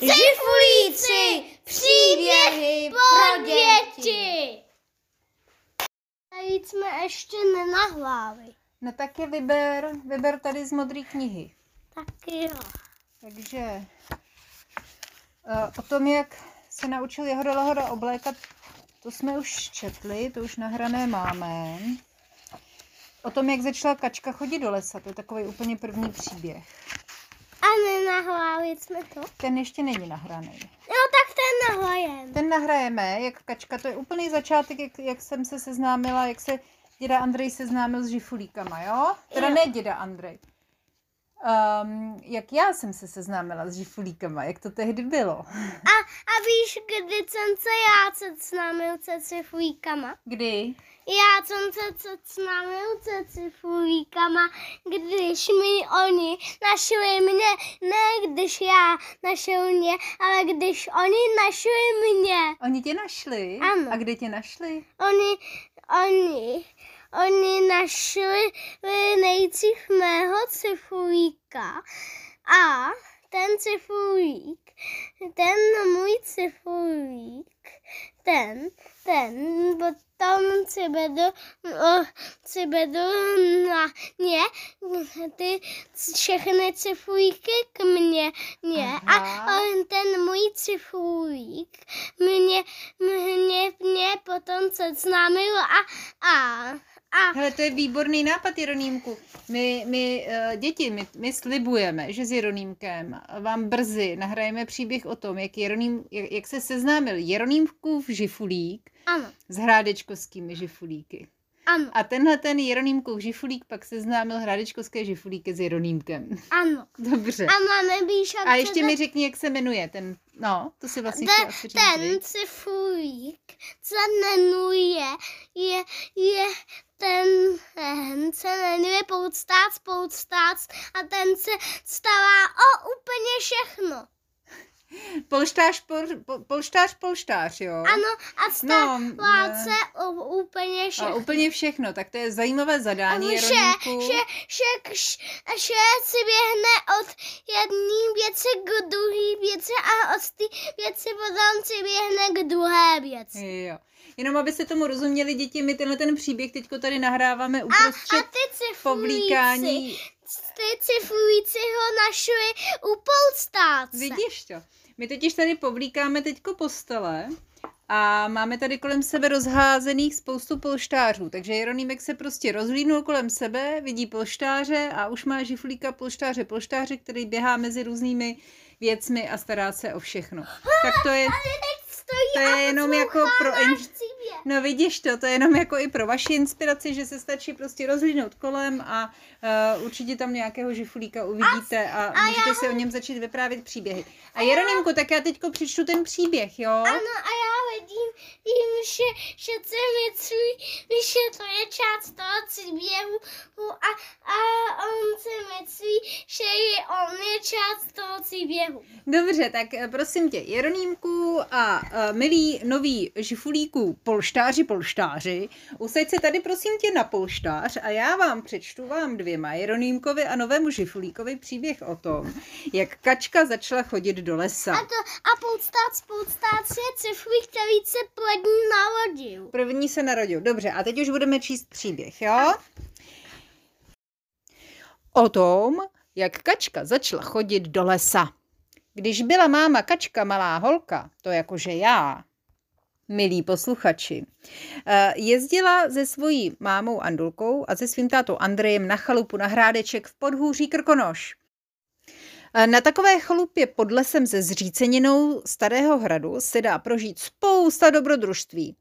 Žifulíci, příběhy pro děti. Tady jsme ještě nenahláli. No tak je vyber, vyber tady z modré knihy. Tak jo. Takže uh, o tom, jak se naučil Jehoda Lahoda oblékat, to jsme už četli, to už nahrané máme. O tom, jak začala kačka chodit do lesa, to je takový úplně první příběh. A nenahláli jsme to? Ten ještě není nahraný. No tak ten nahrajem. Ten nahrajeme, jak kačka, to je úplný začátek, jak, jak jsem se seznámila, jak se děda Andrej seznámil s žifulíkama, jo? Teda Jo. ne děda Andrej. Um, jak já jsem se seznámila s žifulíkama, jak to tehdy bylo. A, a víš, kdy jsem se já seznámil se cifulíkama? Kdy? Já jsem se seznámil se cifulíkama, když mi oni našli mě, ne když já našel mě, ale když oni našli mě. Oni tě našli? Ano. A kde tě našli? Oni, oni, oni našli nejdřív mého cifulíka a ten cifulík, ten můj cifulík, ten, ten potom přivedl, o, přivedl na mě ty všechny cifulíky k mně, mě a Aha. on ten můj cifulík mě, mě, mě potom seznámil a, a, a Hele, to je výborný nápad, Jeronýmku. My, my uh, děti, my, my slibujeme, že s Jeronýmkem vám brzy nahrajeme příběh o tom, jak, Jeroným, jak, jak se seznámil Jeronýmkův žifulík ano, s hrádečkovskými žifulíky. Ano, A tenhle ten Jeronýmkův žifulík pak seznámil hrádečkovské žifulíky s Jeronýmkem. ano. Dobře. A máme A ještě mi řekni, jak se jmenuje ten, no, to si vlastně chtěla ten viď? cifulík se jmenuje, je, je, ten, ten se jmenuje Poustác, Poustác a ten se stará o úplně všechno. Polštář, pol, pol, polštář, polštář, jo? Ano, a stará no, se o úplně A všechno. úplně všechno, tak to je zajímavé zadání, Že, že, že, že, si běhne od jedné věci k druhé věci a od té věci potom si běhne k druhé věci. Jo. Jenom aby se tomu rozuměli děti, my tenhle ten příběh teďko tady nahráváme A, a uprostřed ty cifulíci, povlíkání. ty cifulíci ho našli u poustáce. Vidíš to? My totiž tady povlíkáme teďko postele a máme tady kolem sebe rozházených spoustu polštářů, takže Jeronýmek se prostě rozhlídnul kolem sebe, vidí polštáře a už má žiflíka polštáře, polštáře, který běhá mezi různými věcmi a stará se o všechno. Tak to je, Stojí to a je jenom jako pro příběh. No vidíš to, to je jenom jako i pro vaši inspiraci, že se stačí prostě rozhlídnout kolem a uh, určitě tam nějakého žifulíka uvidíte a, a můžete si o něm začít vyprávět příběhy. A Jeronýmku, tak já teďko přečtu ten příběh, jo? Ano, a já vidím, vím, že, že myslí, že to je část toho příběhu a, a on si myslí, je on je část toho příběhu. Dobře, tak eh, prosím tě, Jeronýmku a uh, milí noví žifulíků polštáři, polštáři, usaď se tady prosím tě na polštář a já vám přečtu vám dvěma, Jeronýmkovi a novému žifulíkovi příběh o tom, jak kačka začala chodit do lesa. A to a poustác, poustác je cifrý, který se první narodil. První se narodil. Dobře, a teď už budeme číst příběh, jo? O tom, jak kačka začala chodit do lesa. Když byla máma kačka malá holka, to jakože já, milí posluchači, eh, jezdila se svojí mámou Andulkou a se svým tátou Andrejem na chalupu na hrádeček v podhůří Krkonoš. Eh, Na takové chalupě pod lesem se zříceninou starého hradu se dá prožít spousta dobrodružství.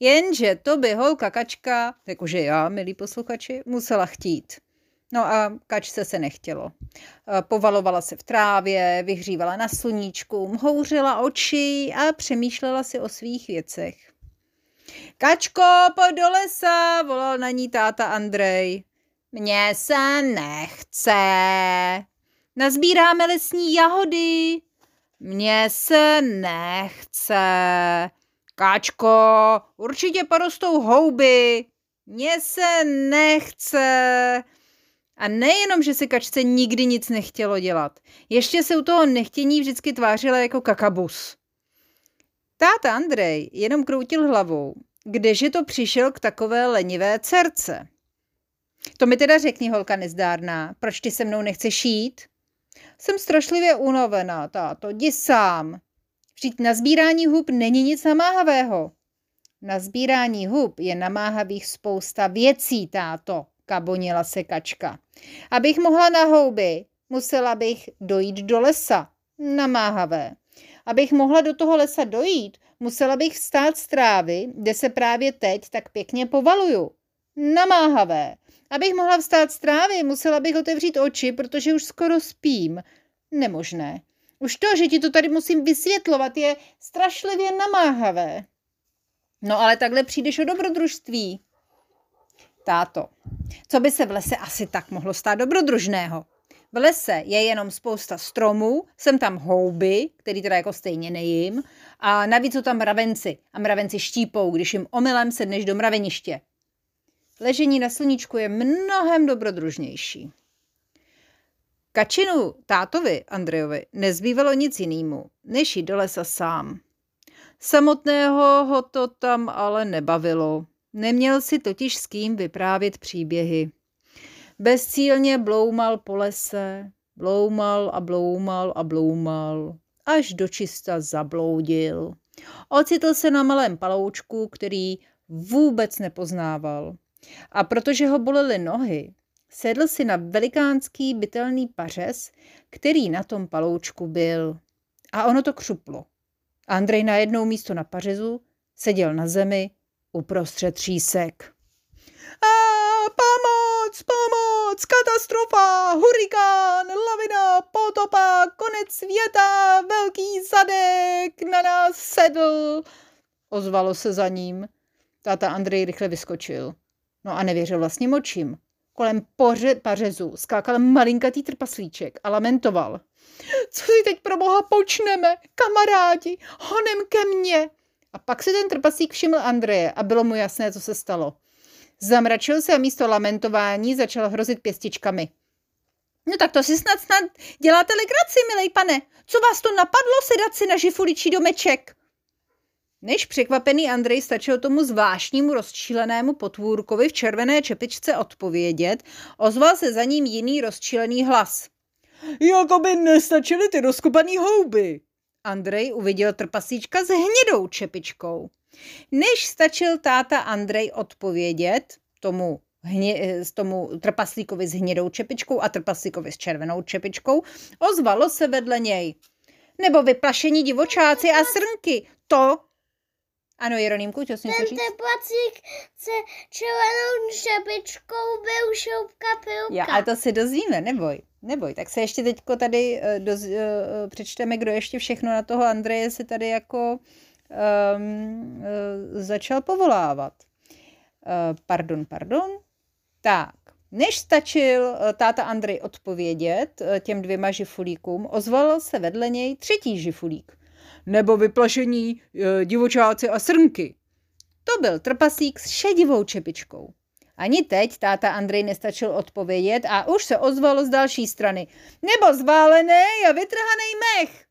Jenže to by holka kačka, jakože já, milí posluchači, musela chtít. No a kačce se nechtělo. Eh, Povalovala se v trávě, vyhřívala na sluníčku, mhouřila oči a přemýšlela si o svých věcech. Kačko, pojď do lesa, volal na ní táta Andrej. Mně se nechce. Nazbíráme lesní jahody. Mně se nechce. Káčko, určitě porostou houby. Mně se nechce. A nejenom, že se kačce nikdy nic nechtělo dělat, ještě se u toho nechtění vždycky tvářila jako kakabus. Táta Andrej jenom kroutil hlavou, kdeže to přišel k takové lenivé dcerce. To mi teda řekni, holka nezdárná, proč ty se mnou nechceš jít? Jsem strašlivě unavená, táto, jdi sám. Vždyť na sbírání hub není nic namáhavého. Na sbírání hub je namáhavých spousta věcí, táto, kabonila se kačka. Abych mohla na houby, musela bych dojít do lesa. Namáhavé. Abych mohla do toho lesa dojít, musela bych vstát z trávy, kde se právě teď tak pěkně povaluju. Namáhavé. Abych mohla vstát z trávy, musela bych otevřít oči, protože už skoro spím. Nemožné. Už to, že ti to tady musím vysvětlovat, je strašlivě namáhavé. No ale takhle přijdeš o dobrodružství. Táto, co by se v lese asi tak mohlo stát dobrodružného? V lese je jenom spousta stromů, jsem tam houby, který teda jako stejně nejím, a navíc jsou tam mravenci. A mravenci štípou, když jim omylem sedneš do mraveniště. Ležení na sluníčku je mnohem dobrodružnější. Kačinu tátovi Andrejovi nezbývalo nic jinému, než jít do lesa sám. Samotného ho to tam ale nebavilo. Neměl si totiž s kým vyprávět příběhy. Bezcílně bloumal po lese, bloumal a bloumal a bloumal, až dočista zabloudil. Ocitl se na malém paloučku, který vůbec nepoznával. A protože ho bolely nohy, sedl si na velikánský bytelný pařez, který na tom paloučku byl. A ono to křuplo. Andrej na jednou místo na pařezu seděl na zemi uprostřed třísek. A pomoc, pomoc, katastrofa, hurikán, lavina, potopa, konec světa, velký zadek na nás sedl. Ozvalo se za ním. Táta Andrej rychle vyskočil. No a nevěřil vlastním očím. Kolem poře, pařezu skákal malinkatý trpaslíček a lamentoval. Co si teď pro boha počneme, kamarádi, honem ke mně. A pak si ten trpaslík všiml Andreje a bylo mu jasné, co se stalo. Zamračil se a místo lamentování začal hrozit pěstičkami. No tak to si snad snad děláte legraci, milej pane. Co vás to napadlo sedat si na žifuličí domeček? Než překvapený Andrej stačil tomu zvláštnímu rozčílenému potvůrkovi v červené čepičce odpovědět, ozval se za ním jiný rozčílený hlas. Jakoby nestačily ty rozkopaný houby. Andrej uviděl trpasíčka s hnědou čepičkou. Než stačil táta Andrej odpovědět tomu, hně, tomu trpaslíkovi s hnědou čepičkou a trpaslíkovi s červenou čepičkou, ozvalo se vedle něj. Nebo vyplašení divočáci a srnky. To ano, Jeronýmku, co jsi Ten teplacík se červenou šepičkou byl šoupka pilka. Já, ale to si dozvíme, neboj, neboj. Tak se ještě teďko tady uh, doz, uh, přečteme, kdo ještě všechno na toho Andreje se tady jako um, uh, začal povolávat. Uh, pardon, pardon. Tak, než stačil táta Andrej odpovědět těm dvěma žifulíkům, ozval se vedle něj třetí žifulík. Nebo vyplašení uh, divočáci a srnky. To byl trpasík s šedivou čepičkou. Ani teď táta Andrej nestačil odpovědět a už se ozvalo z další strany. Nebo zválený a vytrhaný mech.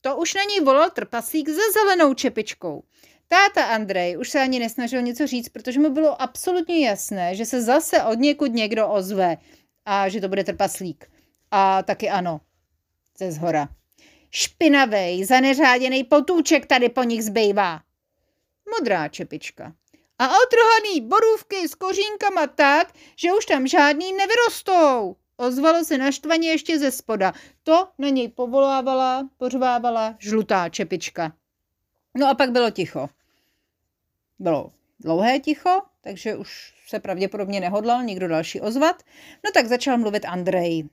To už na ní volal trpasík se zelenou čepičkou. Táta Andrej už se ani nesnažil něco říct, protože mu bylo absolutně jasné, že se zase od někud někdo ozve a že to bude trpaslík. A taky ano, ze zhora. Špinavej, zaneřáděný potůček tady po nich zbývá. Modrá čepička. A otrhaný borůvky s kořínkama tak, že už tam žádný nevyrostou. Ozvalo se naštvaně ještě ze spoda. To na něj povolávala, pořvávala žlutá čepička. No a pak bylo ticho. Bylo dlouhé ticho, takže už se pravděpodobně nehodlal nikdo další ozvat. No tak začal mluvit Andrej.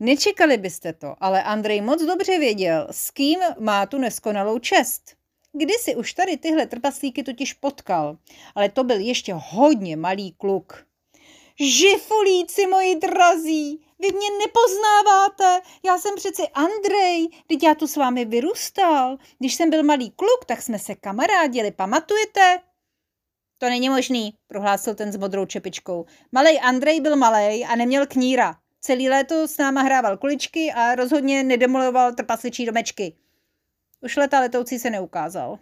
Nečekali byste to, ale Andrej moc dobře věděl, s kým má tu neskonalou čest. Kdysi už tady tyhle trpaslíky totiž potkal, ale to byl ještě hodně malý kluk. Žifulíci moji drazí, vy mě nepoznáváte, já jsem přeci Andrej, teď já tu s vámi vyrůstal. Když jsem byl malý kluk, tak jsme se kamarádili, pamatujete? To není možný, prohlásil ten s modrou čepičkou. Malej Andrej byl malej a neměl kníra. Celý léto s náma hrával kuličky a rozhodně nedemoloval trpasličí domečky. Už leta letoucí se neukázal.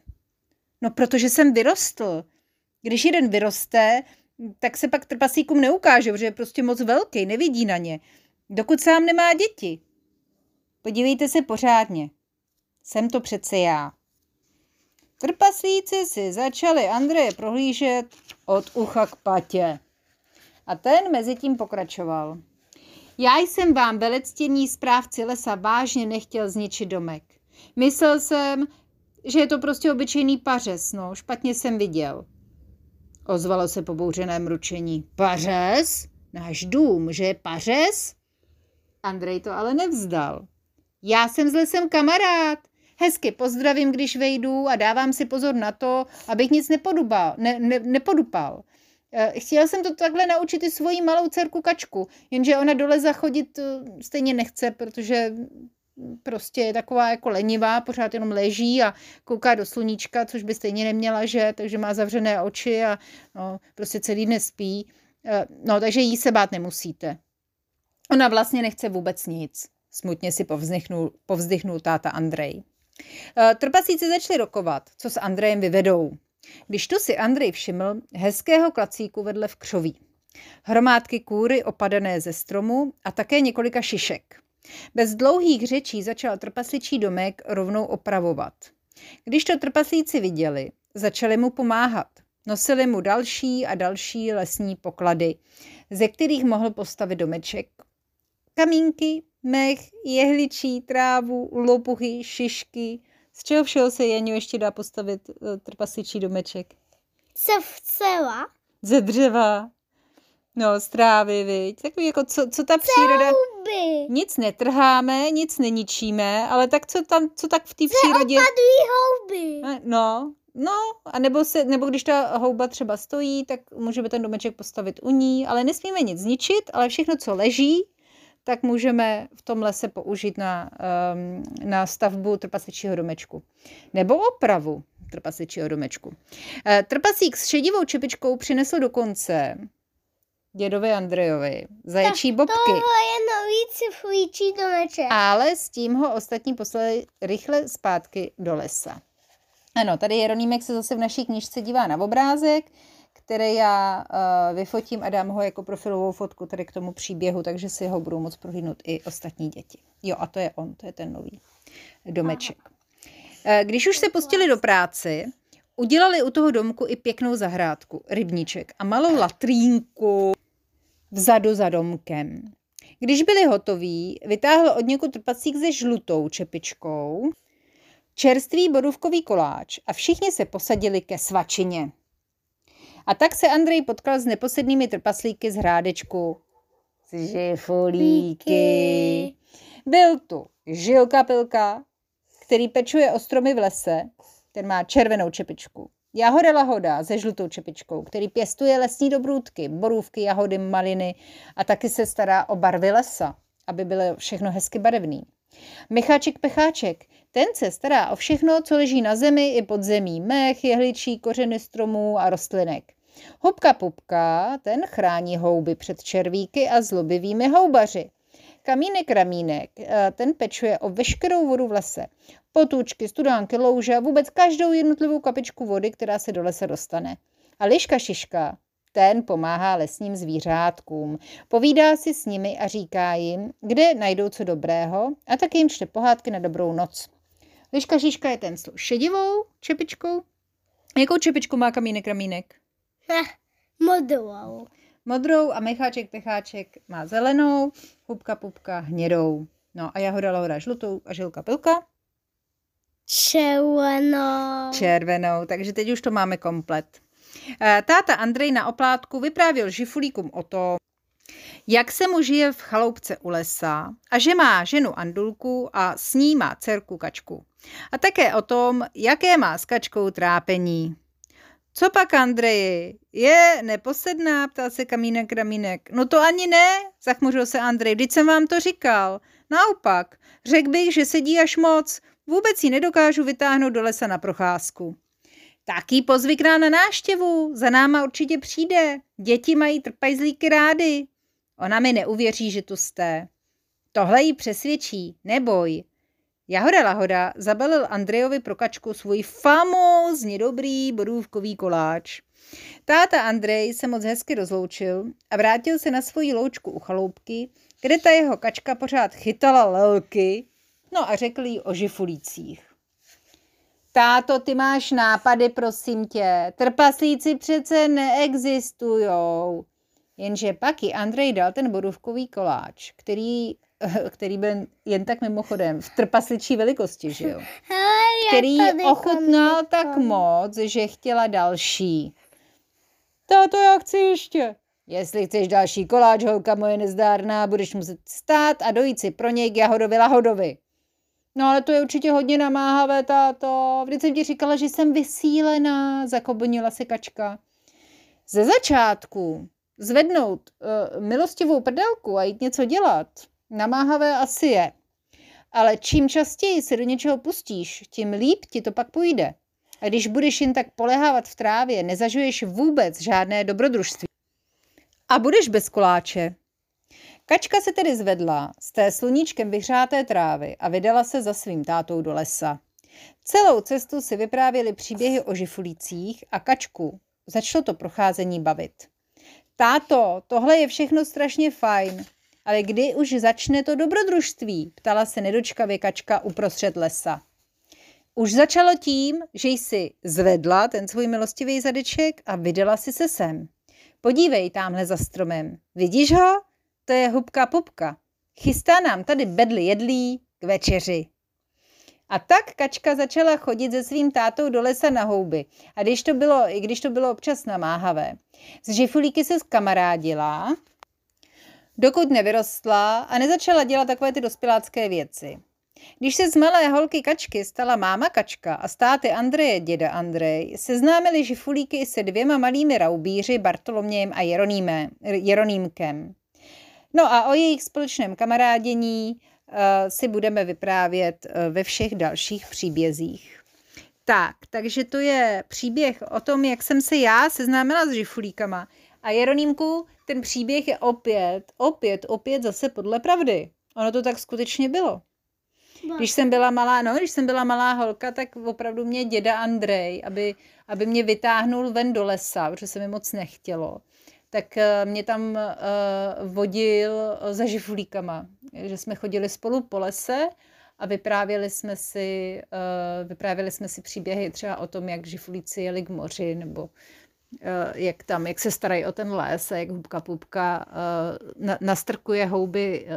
No, protože jsem vyrostl. Když jeden vyroste, tak se pak trpasíkům neukáže, protože je prostě moc velký, nevidí na ně. Dokud sám nemá děti. Podívejte se pořádně. Jsem to přece já. Trpaslíci si začali Andreje prohlížet od ucha k patě. A ten mezi tím pokračoval. Já jsem vám, velectění správci lesa, vážně nechtěl zničit domek. Myslel jsem, že je to prostě obyčejný pařez, no, špatně jsem viděl. Ozvalo se pobouřené mručení. Pařez? Náš dům, že je pařez? Andrej to ale nevzdal. Já jsem s lesem kamarád. Hezky pozdravím, když vejdu a dávám si pozor na to, abych nic nepodubal, ne, ne, nepodupal. Eh, chtěla jsem to takhle naučit i svoji malou dcerku Kačku, jenže ona dole zachodit eh, stejně nechce, protože prostě je taková jako lenivá, pořád jenom leží a kouká do sluníčka, což by stejně neměla, že, takže má zavřené oči a no, prostě celý den spí. Eh, no, takže jí se bát nemusíte. Ona vlastně nechce vůbec nic. Smutně si povzdychnul, povzdychnul táta Andrej. Trpasíci začali rokovat, co s Andrejem vyvedou. Když tu si Andrej všiml hezkého klacíku vedle v křoví. Hromádky kůry opadané ze stromu a také několika šišek. Bez dlouhých řečí začal trpasličí domek rovnou opravovat. Když to trpaslíci viděli, začali mu pomáhat. Nosili mu další a další lesní poklady, ze kterých mohl postavit domeček. Kamínky, mech, jehličí, trávu, lopuchy, šišky, z čeho všeho se Jaňu ještě dá postavit uh, trpasličí domeček? Se vcela. Ze dřeva. No, z trávy, viď? Takový jako, co, co ta příroda... Houby. Nic netrháme, nic neničíme, ale tak co tam, co tak v té přírodě... Opadují houby. No, no, a nebo, se, nebo když ta houba třeba stojí, tak můžeme ten domeček postavit u ní, ale nesmíme nic zničit, ale všechno, co leží, tak můžeme v tom lese použít na, um, na stavbu trpasličího domečku. Nebo opravu trpasličího domečku. E, trpasík s šedivou čepičkou přinesl dokonce dědovi Andrejovi zaječí bobky. To je nový cifrující domeček. Ale s tím ho ostatní poslali rychle zpátky do lesa. Ano, tady Jeronýmek se zase v naší knižce dívá na obrázek, který já uh, vyfotím a dám ho jako profilovou fotku tady k tomu příběhu, takže si ho budou moc prohlídnout i ostatní děti. Jo, a to je on, to je ten nový domeček. Uh, když už se pustili do práce, udělali u toho domku i pěknou zahrádku, rybníček a malou latrínku vzadu za domkem. Když byli hotoví, vytáhl od někud trpacík se žlutou čepičkou, čerstvý borůvkový koláč a všichni se posadili ke svačině. A tak se Andrej potkal s neposednými trpaslíky z hrádečku. Z žifulíky. Byl tu Žilka Pilka, který pečuje ostromy v lese, ten má červenou čepičku. Jahoda Lahoda se žlutou čepičkou, který pěstuje lesní dobrůdky, borůvky, jahody, maliny a taky se stará o barvy lesa, aby bylo všechno hezky barevný. Micháček Pecháček, ten se stará o všechno, co leží na zemi i pod zemí, mech, jehličí, kořeny stromů a rostlinek. Hubka Pupka, ten chrání houby před červíky a zlobivými houbaři. Kamínek Ramínek, ten pečuje o veškerou vodu v lese. Potůčky, studánky, louže a vůbec každou jednotlivou kapičku vody, která se do lesa dostane. A Liška Šiška, ten pomáhá lesním zvířátkům. Povídá si s nimi a říká jim, kde najdou co dobrého a taky jim čte pohádky na dobrou noc. Liška Šiška je ten s šedivou čepičkou. Jakou čepičku má kamínek Ramínek? Modrou. Modrou a Micháček Pecháček má zelenou, Hubka Pupka hnědou. No a Jahoda Laura žlutou a Žilka Pilka Červenou. červenou, takže teď už to máme komplet. Eh, Táta Andrej na oplátku vyprávěl žifulíkům o tom, jak se mu žije v chaloupce u lesa a že má ženu Andulku a s ní má dcerku Kačku. A také o tom, jaké má s Kačkou trápení. Co pak, Andreji? Je neposedná, ptal se Kamínek Ramínek. No to ani ne, zachmuřil se Andrej, vždyť jsem vám to říkal. Naopak, řekl bych, že sedí až moc, vůbec ji nedokážu vytáhnout do lesa na procházku. Taky pozvi k nám na náštěvu, za náma určitě přijde. Děti mají trpajzlíky rády. Ona mi neuvěří, že tu jste. Tohle jí přesvědčí, neboj. Jahoda Lahoda zabalil Andrejovi pro kačku svůj famózně dobrý borůvkový koláč. Táta Andrej se moc hezky rozloučil a vrátil se na svoji loučku u chaloupky, kde ta jeho kačka pořád chytala lelky, no a řekl jí o žifulících. Táto, ty máš nápady, prosím tě. Trpaslíci přece neexistujou. Jenže pak ji Andrej dal ten borůvkový koláč, který, který byl jen tak mimochodem v trpasličí velikosti, že jo? Který tady ochutnal tak moc, že chtěla další. Táto, já chci ještě. Jestli chceš další koláč, holka moje nezdárná, budeš muset stát a dojít si pro něj k Jahodovi Lahodovi. No ale to je určitě hodně namáhavé, táto. Vždyť jsem ti říkala, že jsem vysílená, zakobnila se kačka. Ze začátku zvednout uh, milostivou prdelku a jít něco dělat, namáhavé asi je. Ale čím častěji se do něčeho pustíš, tím líp ti to pak půjde. A když budeš jen tak polehávat v trávě, nezažuješ vůbec žádné dobrodružství. A budeš bez koláče. Kačka se tedy zvedla z té sluníčkem vyhřáté trávy a vydala se za svým tátou do lesa. Celou cestu si vyprávěli příběhy o žifulících a kačku. Začalo to procházení bavit. Táto, tohle je všechno strašně fajn, ale kdy už začne to dobrodružství? Ptala se nedočkavě kačka uprostřed lesa. Už začalo tím, že jsi zvedla ten svůj milostivý zadeček a vydala si se sem. Podívej tamhle za stromem. Vidíš ho? To je hubka pupka. Chystá nám tady bedly jedlí k večeři. A tak kačka začala chodit se svým tátou do lesa na houby. A když to bylo, i když to bylo občas namáhavé. Z žifulíky se zkamarádila, dokud nevyrostla a nezačala dělat takové ty dospělácké věci. Když se z malé holky kačky stala máma kačka a státy Andreje děda Andrej, seznámili žifulíky i se dvěma malými raubíři Bartolomějem a Jeronýmem, Jeronýmkem. No a o jejich společném kamarádění uh, si budeme vyprávět uh, ve všech dalších příbězích. Tak, takže to je příběh o tom, jak jsem se já seznámila s žifulíkama. A Jeronýmku, ten příběh je opět, opět, opět zase podle pravdy. Ono to tak skutečně bylo. Když jsem byla malá, no, když jsem byla malá holka, tak opravdu mě děda Andrej, aby, aby mě vytáhnul ven do lesa, protože se mi moc nechtělo, tak eh, mě tam uh, vodil za žifulíkama. Že jsme chodili spolu po lese a vyprávěli jsme si, vyprávěli jsme si příběhy třeba o tom, jak žifulíci jeli k moři, nebo jak tam, jak se starají o ten les a jak hubka pupka na, nastrkuje houby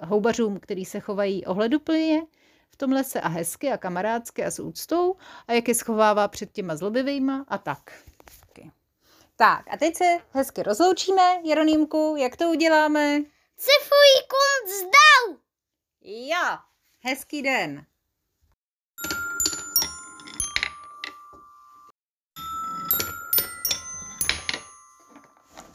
houbařům, který se chovají ohleduplně v tom lese a hezky a kamarádsky a s úctou a jak je schovává před těma zlobivejma a tak. Tak a teď se hezky rozloučíme, Jeronýmku, jak to uděláme? Cifují kunc zdal! Jo, hezký den.